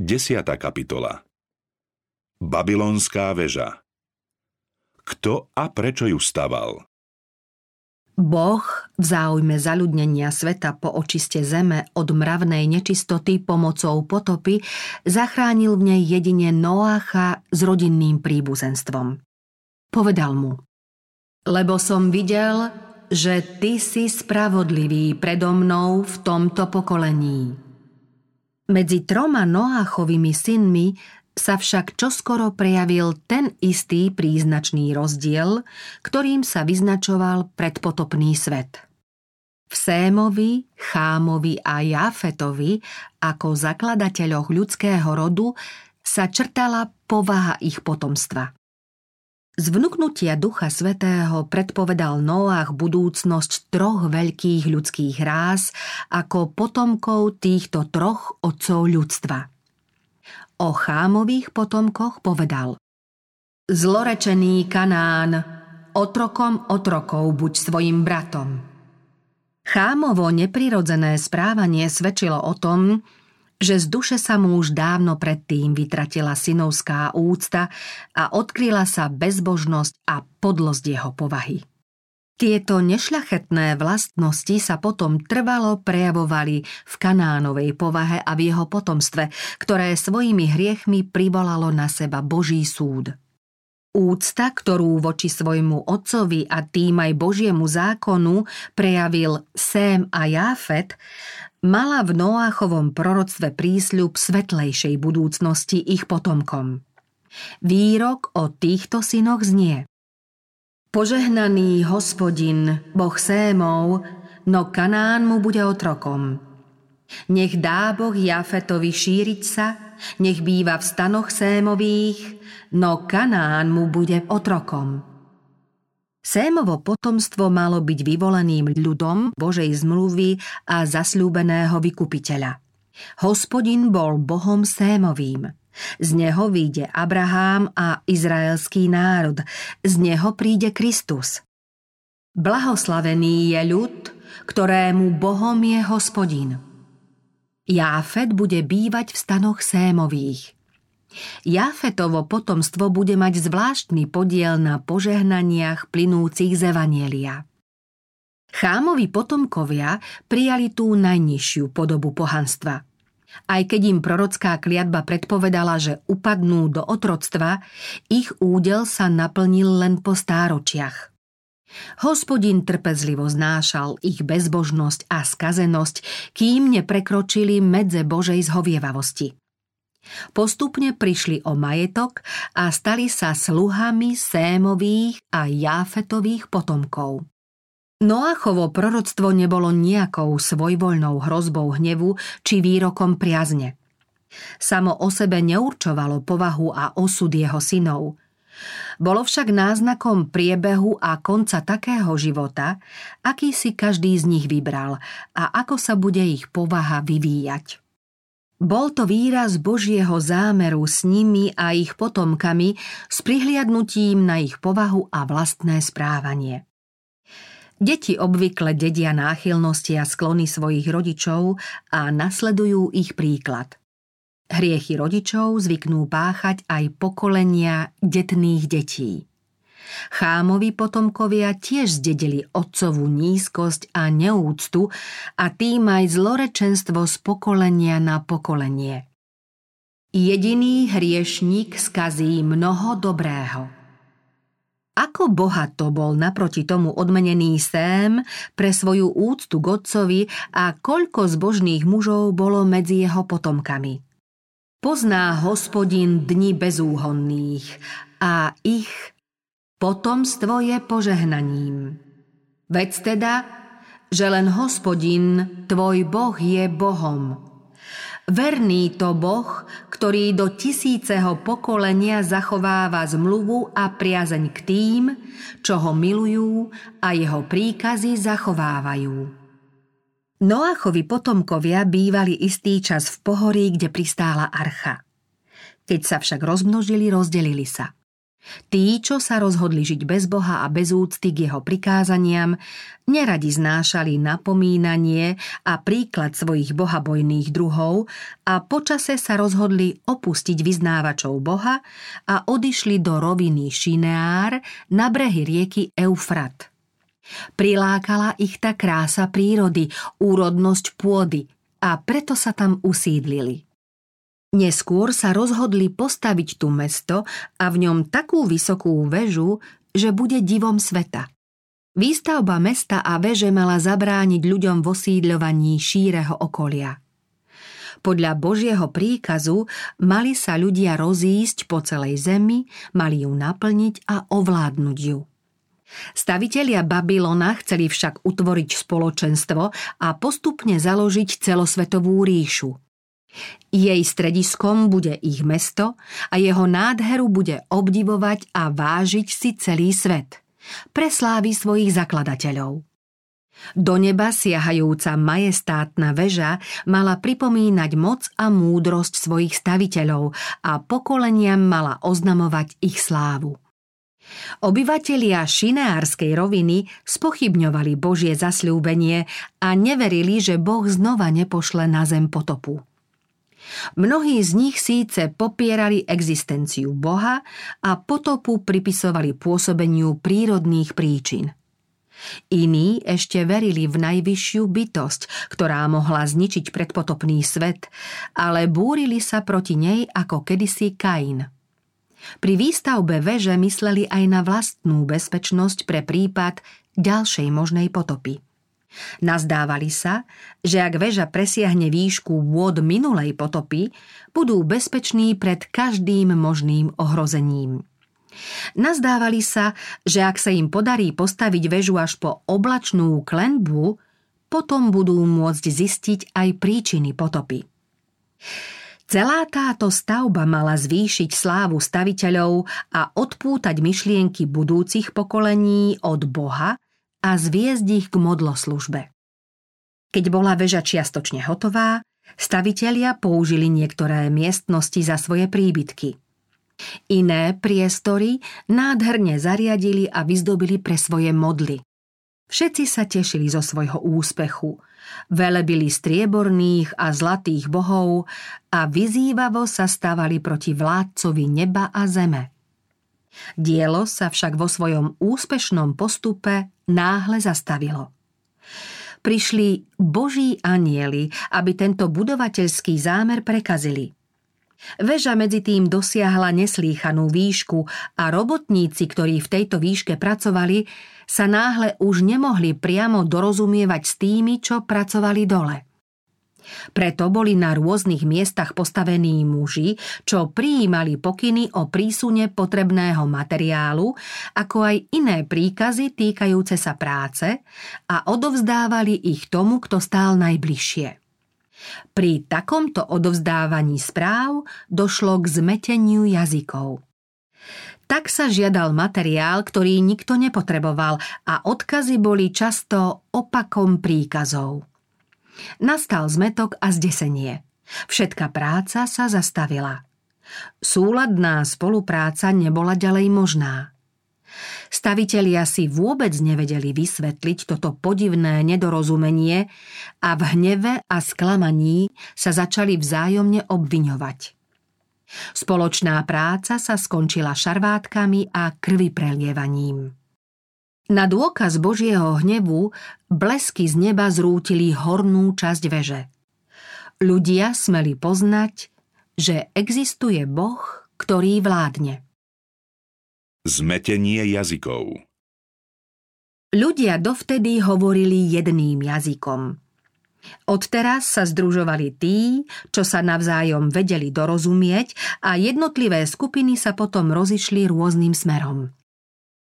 10. kapitola Babylonská väža Kto a prečo ju staval? Boh v záujme zaľudnenia sveta po očiste zeme od mravnej nečistoty pomocou potopy zachránil v nej jedine Noácha s rodinným príbuzenstvom. Povedal mu, lebo som videl, že ty si spravodlivý predo mnou v tomto pokolení medzi troma Noáchovými synmi sa však čoskoro prejavil ten istý príznačný rozdiel, ktorým sa vyznačoval predpotopný svet. V Sémovi, Chámovi a Jafetovi ako zakladateľoch ľudského rodu sa črtala povaha ich potomstva. Z vnúknutia Ducha Svetého predpovedal Noach budúcnosť troch veľkých ľudských ráz ako potomkov týchto troch otcov ľudstva. O chámových potomkoch povedal Zlorečený Kanán, otrokom otrokov buď svojim bratom. Chámovo neprirodzené správanie svedčilo o tom, že z duše sa mu už dávno predtým vytratila synovská úcta a odkryla sa bezbožnosť a podlosť jeho povahy. Tieto nešľachetné vlastnosti sa potom trvalo prejavovali v Kanánovej povahe a v jeho potomstve, ktoré svojimi hriechmi privolalo na seba Boží súd. Úcta, ktorú voči svojmu otcovi a tým aj Božiemu zákonu prejavil Sém a Jáfet, mala v Noáchovom proroctve prísľub svetlejšej budúcnosti ich potomkom. Výrok o týchto synoch znie Požehnaný hospodin, boh Sémov, no Kanán mu bude otrokom. Nech dá Boh Jafetovi šíriť sa, nech býva v stanoch Sémových, no Kanán mu bude otrokom. Sémovo potomstvo malo byť vyvoleným ľudom Božej zmluvy a zasľúbeného vykupiteľa. Hospodin bol Bohom Sémovým. Z neho vyjde Abrahám a izraelský národ. Z neho príde Kristus. Blahoslavený je ľud, ktorému Bohom je hospodin. Jáfet bude bývať v stanoch Sémových – Jafetovo potomstvo bude mať zvláštny podiel na požehnaniach plynúcich z Evanielia. Chámovi potomkovia prijali tú najnižšiu podobu pohanstva. Aj keď im prorocká kliatba predpovedala, že upadnú do otroctva, ich údel sa naplnil len po stáročiach. Hospodin trpezlivo znášal ich bezbožnosť a skazenosť, kým neprekročili medze Božej zhovievavosti. Postupne prišli o majetok a stali sa sluhami Sémových a Jáfetových potomkov. Noachovo proroctvo nebolo nejakou svojvoľnou hrozbou hnevu či výrokom priazne. Samo o sebe neurčovalo povahu a osud jeho synov. Bolo však náznakom priebehu a konca takého života, aký si každý z nich vybral a ako sa bude ich povaha vyvíjať. Bol to výraz Božieho zámeru s nimi a ich potomkami s prihliadnutím na ich povahu a vlastné správanie. Deti obvykle dedia náchylnosti a sklony svojich rodičov a nasledujú ich príklad. Hriechy rodičov zvyknú páchať aj pokolenia detných detí. Chámovi potomkovia tiež zdedili otcovú nízkosť a neúctu a tým aj zlorečenstvo z pokolenia na pokolenie. Jediný hriešník skazí mnoho dobrého. Ako bohato bol naproti tomu odmenený Sém pre svoju úctu k otcovi a koľko zbožných mužov bolo medzi jeho potomkami. Pozná hospodin dni bezúhonných a ich Potomstvo je požehnaním. Veď teda, že len hospodin, tvoj Boh je Bohom. Verný to Boh, ktorý do tisíceho pokolenia zachováva zmluvu a priazeň k tým, čo ho milujú a jeho príkazy zachovávajú. Noachovi potomkovia bývali istý čas v pohorí, kde pristála archa. Keď sa však rozmnožili, rozdelili sa – Tí, čo sa rozhodli žiť bez Boha a bez úcty k jeho prikázaniam, neradi znášali napomínanie a príklad svojich bohabojných druhov a počase sa rozhodli opustiť vyznávačov Boha a odišli do roviny Šineár na brehy rieky Eufrat. Prilákala ich tá krása prírody, úrodnosť pôdy a preto sa tam usídlili. Neskôr sa rozhodli postaviť tu mesto a v ňom takú vysokú väžu, že bude divom sveta. Výstavba mesta a veže mala zabrániť ľuďom v osídľovaní šíreho okolia. Podľa Božieho príkazu mali sa ľudia rozísť po celej zemi, mali ju naplniť a ovládnuť ju. Stavitelia Babylona chceli však utvoriť spoločenstvo a postupne založiť celosvetovú ríšu – jej strediskom bude ich mesto a jeho nádheru bude obdivovať a vážiť si celý svet. Preslávy svojich zakladateľov. Do neba siahajúca majestátna väža mala pripomínať moc a múdrosť svojich staviteľov a pokoleniam mala oznamovať ich slávu. Obyvatelia šineárskej roviny spochybňovali Božie zasľúbenie a neverili, že Boh znova nepošle na zem potopu. Mnohí z nich síce popierali existenciu Boha a potopu pripisovali pôsobeniu prírodných príčin. Iní ešte verili v najvyššiu bytosť, ktorá mohla zničiť predpotopný svet, ale búrili sa proti nej ako kedysi Kain. Pri výstavbe veže mysleli aj na vlastnú bezpečnosť pre prípad ďalšej možnej potopy. Nazdávali sa, že ak väža presiahne výšku vôd minulej potopy, budú bezpeční pred každým možným ohrozením. Nazdávali sa, že ak sa im podarí postaviť väžu až po oblačnú klenbu, potom budú môcť zistiť aj príčiny potopy. Celá táto stavba mala zvýšiť slávu staviteľov a odpútať myšlienky budúcich pokolení od Boha a zviezť ich k modloslužbe. Keď bola väža čiastočne hotová, stavitelia použili niektoré miestnosti za svoje príbytky. Iné priestory nádherne zariadili a vyzdobili pre svoje modly. Všetci sa tešili zo svojho úspechu, velebili strieborných a zlatých bohov a vyzývavo sa stavali proti vládcovi neba a zeme. Dielo sa však vo svojom úspešnom postupe náhle zastavilo. Prišli boží anieli, aby tento budovateľský zámer prekazili. Veža medzi tým dosiahla neslýchanú výšku a robotníci, ktorí v tejto výške pracovali, sa náhle už nemohli priamo dorozumievať s tými, čo pracovali dole. Preto boli na rôznych miestach postavení muži, čo prijímali pokyny o prísune potrebného materiálu, ako aj iné príkazy týkajúce sa práce a odovzdávali ich tomu, kto stál najbližšie. Pri takomto odovzdávaní správ došlo k zmeteniu jazykov. Tak sa žiadal materiál, ktorý nikto nepotreboval a odkazy boli často opakom príkazov. Nastal zmetok a zdesenie. Všetká práca sa zastavila. Súladná spolupráca nebola ďalej možná. Stavitelia si vôbec nevedeli vysvetliť toto podivné nedorozumenie a v hneve a sklamaní sa začali vzájomne obviňovať. Spoločná práca sa skončila šarvátkami a krvi prelievaním. Na dôkaz Božieho hnevu blesky z neba zrútili hornú časť veže. Ľudia smeli poznať, že existuje Boh, ktorý vládne. Zmetenie jazykov Ľudia dovtedy hovorili jedným jazykom. Odteraz sa združovali tí, čo sa navzájom vedeli dorozumieť a jednotlivé skupiny sa potom rozišli rôznym smerom.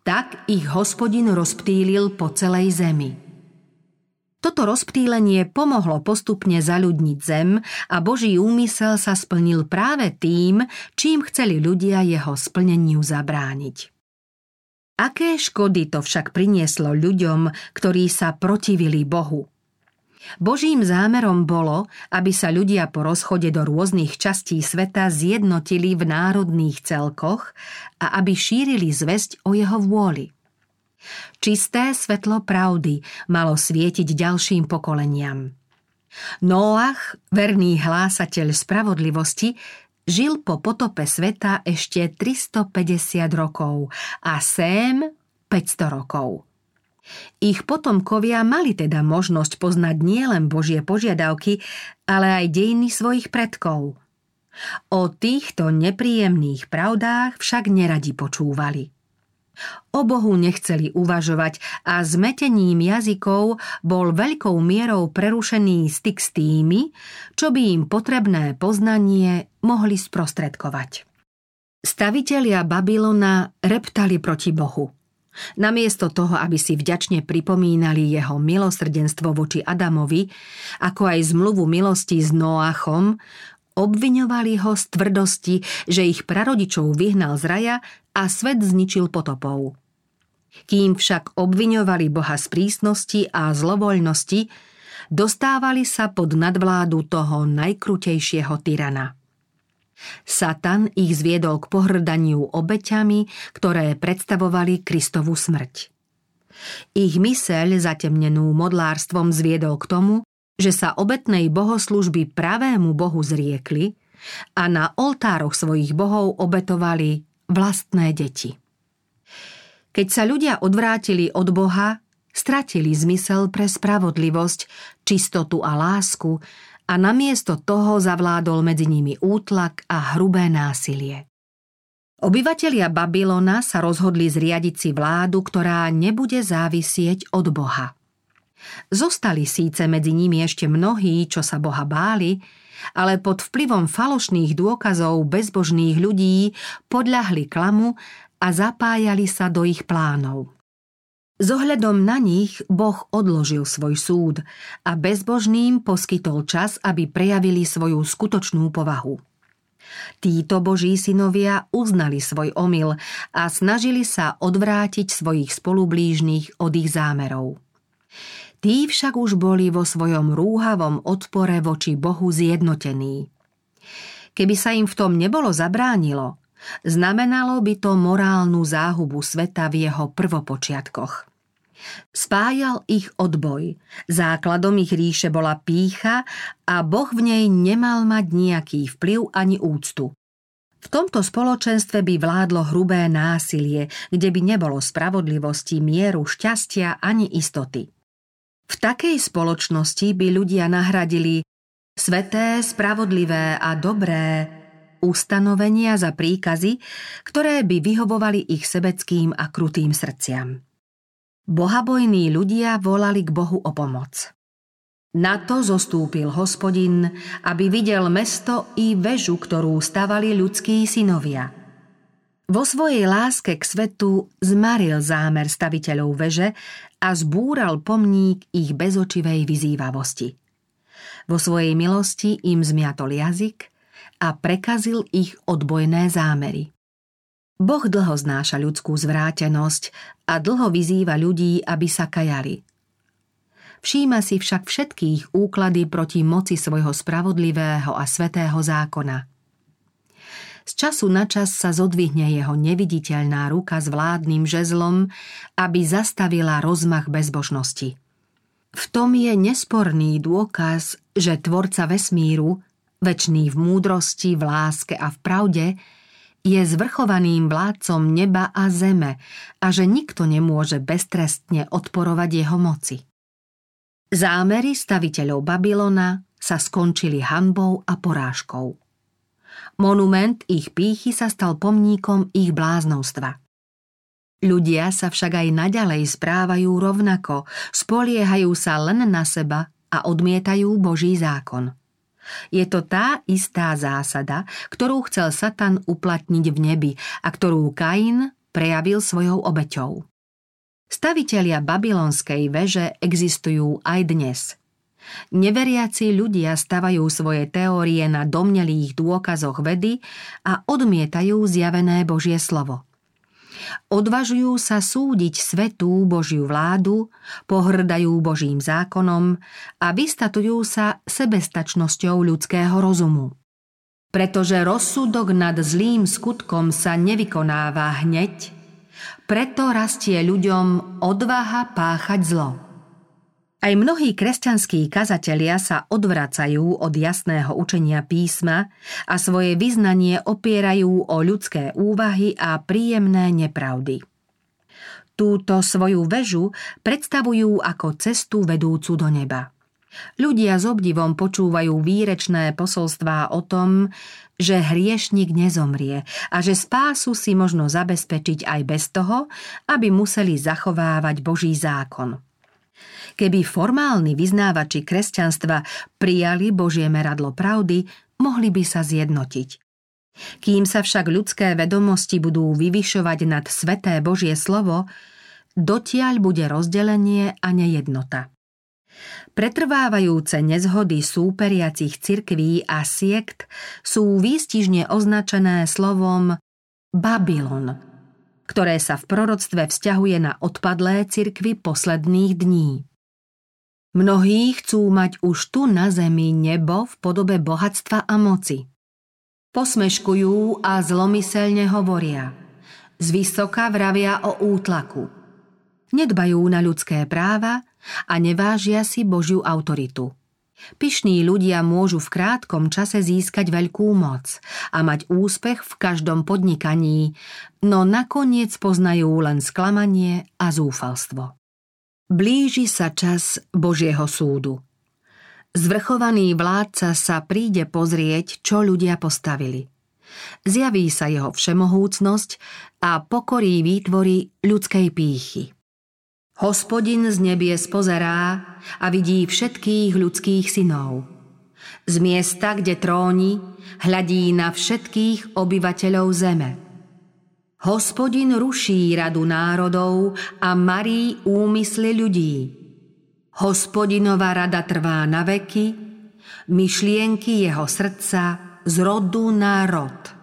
Tak ich hospodin rozptýlil po celej zemi. Toto rozptýlenie pomohlo postupne zaľudniť zem a Boží úmysel sa splnil práve tým, čím chceli ľudia jeho splneniu zabrániť. Aké škody to však prinieslo ľuďom, ktorí sa protivili Bohu? Božím zámerom bolo, aby sa ľudia po rozchode do rôznych častí sveta zjednotili v národných celkoch a aby šírili zväzť o jeho vôli. Čisté svetlo pravdy malo svietiť ďalším pokoleniam. Noach, verný hlásateľ spravodlivosti, žil po potope sveta ešte 350 rokov a Sém 500 rokov. Ich potomkovia mali teda možnosť poznať nielen Božie požiadavky, ale aj dejiny svojich predkov. O týchto nepríjemných pravdách však neradi počúvali. O Bohu nechceli uvažovať a zmetením jazykov bol veľkou mierou prerušený styk s tými, čo by im potrebné poznanie mohli sprostredkovať. Stavitelia Babylona reptali proti Bohu – Namiesto toho, aby si vďačne pripomínali jeho milosrdenstvo voči Adamovi, ako aj zmluvu milosti s Noachom, obviňovali ho z tvrdosti, že ich prarodičov vyhnal z raja a svet zničil potopou. Kým však obviňovali Boha z prísnosti a zlovoľnosti, dostávali sa pod nadvládu toho najkrutejšieho tyrana – Satan ich zviedol k pohrdaniu obeťami, ktoré predstavovali Kristovu smrť. Ich myseľ, zatemnenú modlárstvom, zviedol k tomu, že sa obetnej bohoslužby pravému bohu zriekli a na oltároch svojich bohov obetovali vlastné deti. Keď sa ľudia odvrátili od Boha, stratili zmysel pre spravodlivosť, čistotu a lásku a namiesto toho zavládol medzi nimi útlak a hrubé násilie. Obyvatelia Babylona sa rozhodli zriadiť si vládu, ktorá nebude závisieť od Boha. Zostali síce medzi nimi ešte mnohí, čo sa Boha báli, ale pod vplyvom falošných dôkazov bezbožných ľudí podľahli klamu a zapájali sa do ich plánov. S ohľadom na nich Boh odložil svoj súd a bezbožným poskytol čas, aby prejavili svoju skutočnú povahu. Títo boží synovia uznali svoj omyl a snažili sa odvrátiť svojich spolublížnych od ich zámerov. Tí však už boli vo svojom rúhavom odpore voči Bohu zjednotení. Keby sa im v tom nebolo zabránilo, znamenalo by to morálnu záhubu sveta v jeho prvopočiatkoch. Spájal ich odboj. Základom ich ríše bola pícha a Boh v nej nemal mať nejaký vplyv ani úctu. V tomto spoločenstve by vládlo hrubé násilie, kde by nebolo spravodlivosti, mieru, šťastia ani istoty. V takej spoločnosti by ľudia nahradili sveté, spravodlivé a dobré ustanovenia za príkazy, ktoré by vyhovovali ich sebeckým a krutým srdciam. Bohabojní ľudia volali k Bohu o pomoc. Na to zostúpil hospodin, aby videl mesto i väžu, ktorú stavali ľudskí synovia. Vo svojej láske k svetu zmaril zámer staviteľov veže a zbúral pomník ich bezočivej vyzývavosti. Vo svojej milosti im zmiatol jazyk a prekazil ich odbojné zámery. Boh dlho znáša ľudskú zvrátenosť a dlho vyzýva ľudí, aby sa kajali. Všíma si však všetkých úklady proti moci svojho spravodlivého a svetého zákona. Z času na čas sa zodvihne jeho neviditeľná ruka s vládnym žezlom, aby zastavila rozmach bezbožnosti. V tom je nesporný dôkaz, že tvorca vesmíru, väčší v múdrosti, v láske a v pravde, je zvrchovaným vládcom neba a zeme a že nikto nemôže beztrestne odporovať jeho moci. Zámery staviteľov Babylona sa skončili hanbou a porážkou. Monument ich pýchy sa stal pomníkom ich bláznostva. Ľudia sa však aj naďalej správajú rovnako, spoliehajú sa len na seba a odmietajú Boží zákon – je to tá istá zásada, ktorú chcel Satan uplatniť v nebi a ktorú Kain prejavil svojou obeťou. Stavitelia babylonskej veže existujú aj dnes. Neveriaci ľudia stavajú svoje teórie na domnelých dôkazoch vedy a odmietajú zjavené Božie slovo. Odvažujú sa súdiť svetú Božiu vládu, pohrdajú Božím zákonom a vystatujú sa sebestačnosťou ľudského rozumu. Pretože rozsudok nad zlým skutkom sa nevykonáva hneď, preto rastie ľuďom odvaha páchať zlo. Aj mnohí kresťanskí kazatelia sa odvracajú od jasného učenia písma a svoje vyznanie opierajú o ľudské úvahy a príjemné nepravdy. Túto svoju väžu predstavujú ako cestu vedúcu do neba. Ľudia s obdivom počúvajú výrečné posolstvá o tom, že hriešnik nezomrie a že spásu si možno zabezpečiť aj bez toho, aby museli zachovávať Boží zákon. Keby formálni vyznávači kresťanstva prijali Božie meradlo pravdy, mohli by sa zjednotiť. Kým sa však ľudské vedomosti budú vyvyšovať nad sveté Božie slovo, dotiaľ bude rozdelenie a nejednota. Pretrvávajúce nezhody súperiacich cirkví a siekt sú výstižne označené slovom Babylon, ktoré sa v proroctve vzťahuje na odpadlé cirkvy posledných dní. Mnohí chcú mať už tu na zemi nebo v podobe bohatstva a moci. Posmeškujú a zlomyselne hovoria. Zvysoka vravia o útlaku. Nedbajú na ľudské práva a nevážia si Božiu autoritu. Pyšní ľudia môžu v krátkom čase získať veľkú moc a mať úspech v každom podnikaní, no nakoniec poznajú len sklamanie a zúfalstvo. Blíži sa čas Božieho súdu. Zvrchovaný vládca sa príde pozrieť, čo ľudia postavili. Zjaví sa jeho všemohúcnosť a pokorí výtvory ľudskej pýchy. Hospodin z nebie spozerá a vidí všetkých ľudských synov. Z miesta, kde tróni, hľadí na všetkých obyvateľov zeme – Hospodin ruší radu národov a marí úmysly ľudí. Hospodinová rada trvá na veky, myšlienky jeho srdca z rodu na rod.